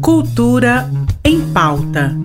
Cultura em pauta.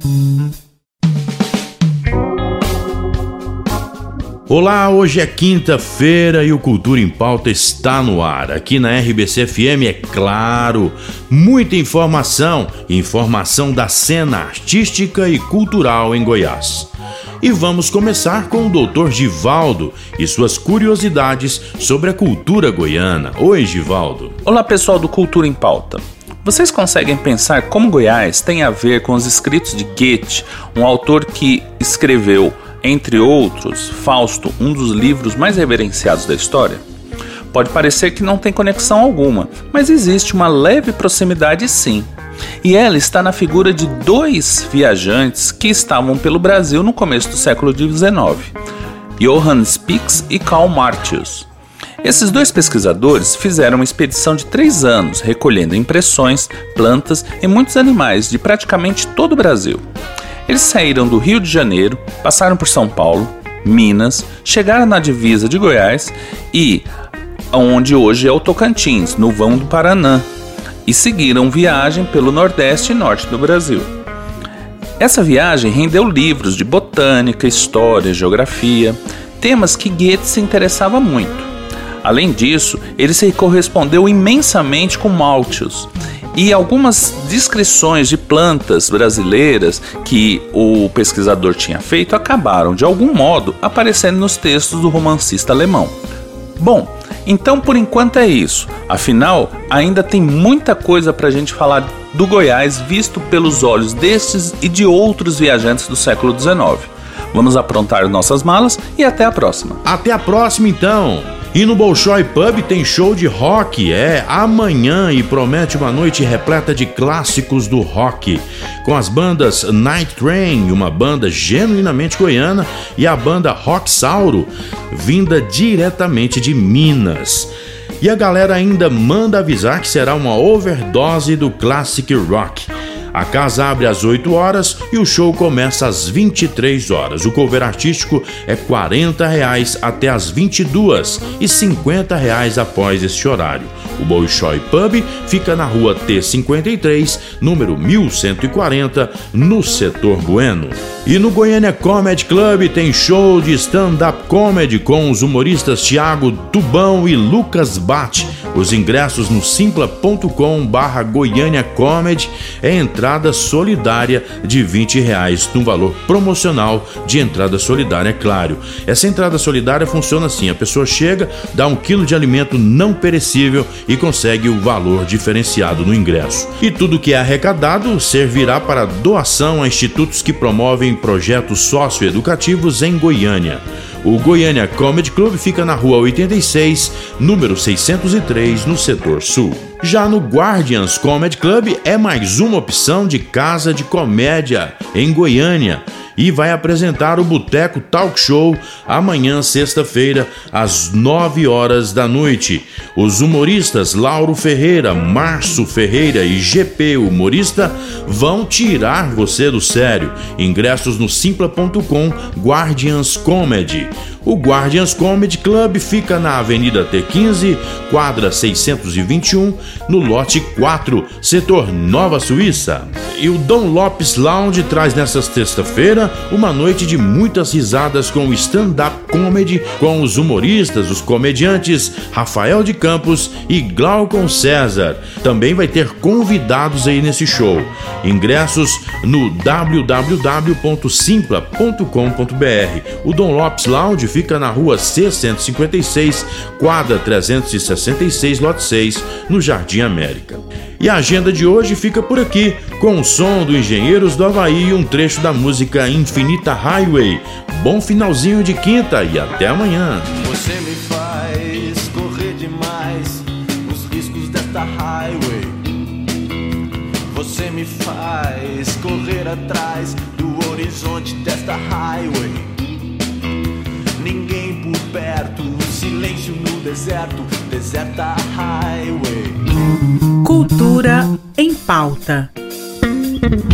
Olá, hoje é quinta-feira e o Cultura em Pauta está no ar. Aqui na RBC FM, é claro, muita informação, informação da cena artística e cultural em Goiás. E vamos começar com o Dr. Givaldo e suas curiosidades sobre a cultura goiana. Oi, Givaldo. Olá, pessoal do Cultura em Pauta. Vocês conseguem pensar como Goiás tem a ver com os escritos de Goethe, um autor que escreveu entre outros, Fausto, um dos livros mais reverenciados da história? Pode parecer que não tem conexão alguma, mas existe uma leve proximidade sim. E ela está na figura de dois viajantes que estavam pelo Brasil no começo do século XIX, Johann Spix e Karl Martius. Esses dois pesquisadores fizeram uma expedição de três anos, recolhendo impressões, plantas e muitos animais de praticamente todo o Brasil. Eles saíram do Rio de Janeiro, passaram por São Paulo, Minas, chegaram na divisa de Goiás e onde hoje é o Tocantins, no vão do Paraná, e seguiram viagem pelo Nordeste e Norte do Brasil. Essa viagem rendeu livros de botânica, história, geografia, temas que Goethe se interessava muito. Além disso, ele se correspondeu imensamente com Malthus e algumas descrições de plantas brasileiras que o pesquisador tinha feito acabaram, de algum modo, aparecendo nos textos do romancista alemão. Bom, então por enquanto é isso. Afinal, ainda tem muita coisa para a gente falar do Goiás visto pelos olhos destes e de outros viajantes do século XIX. Vamos aprontar nossas malas e até a próxima. Até a próxima então! E no Bolshoi Pub tem show de rock, é amanhã e promete uma noite repleta de clássicos do rock, com as bandas Night Train, uma banda genuinamente goiana, e a banda Rock Sauro, vinda diretamente de Minas. E a galera ainda manda avisar que será uma overdose do classic rock. A casa abre às 8 horas e o show começa às 23 horas. O cover artístico é 40 reais até às 22 e 50 reais após este horário. O Bolshoi Pub fica na rua T53, número 1140, no setor Bueno. E no Goiânia Comedy Club tem show de stand-up comedy com os humoristas Thiago Tubão e Lucas Bate. Os ingressos no simpla.com Goiânia Comedy é entrada solidária de 20 reais, no valor promocional de entrada solidária, é claro. Essa entrada solidária funciona assim: a pessoa chega, dá um quilo de alimento não perecível e consegue o valor diferenciado no ingresso. E tudo que é arrecadado servirá para doação a institutos que promovem projetos socioeducativos em Goiânia. O Goiânia Comedy Club fica na rua 86, número 603, no setor sul. Já no Guardians Comedy Club é mais uma opção de casa de comédia em Goiânia e vai apresentar o Boteco Talk Show amanhã, sexta-feira, às 9 horas da noite. Os humoristas Lauro Ferreira, Março Ferreira e GP Humorista vão tirar você do sério. Ingressos no simpla.com Guardians Comedy. O Guardians Comedy Club fica na Avenida T15, quadra 621, no lote 4, setor Nova Suíça. E o Dom Lopes Lounge traz nesta sexta-feira uma noite de muitas risadas com o stand-up comedy com os humoristas, os comediantes Rafael de Campos e Glaucon César. Também vai ter convidados aí nesse show. Ingressos no www.simpla.com.br. O Dom Lopes Lounge fica na rua C156, quadra 366, lote 6, no Jardim América. E a agenda de hoje fica por aqui, com o som do Engenheiros do Havaí e um trecho da música Infinita Highway. Bom finalzinho de quinta e até amanhã. Você me faz correr demais os riscos desta highway. Você me faz correr atrás do horizonte desta highway ninguém por perto, silêncio no deserto, deserta highway. Cultura em pauta.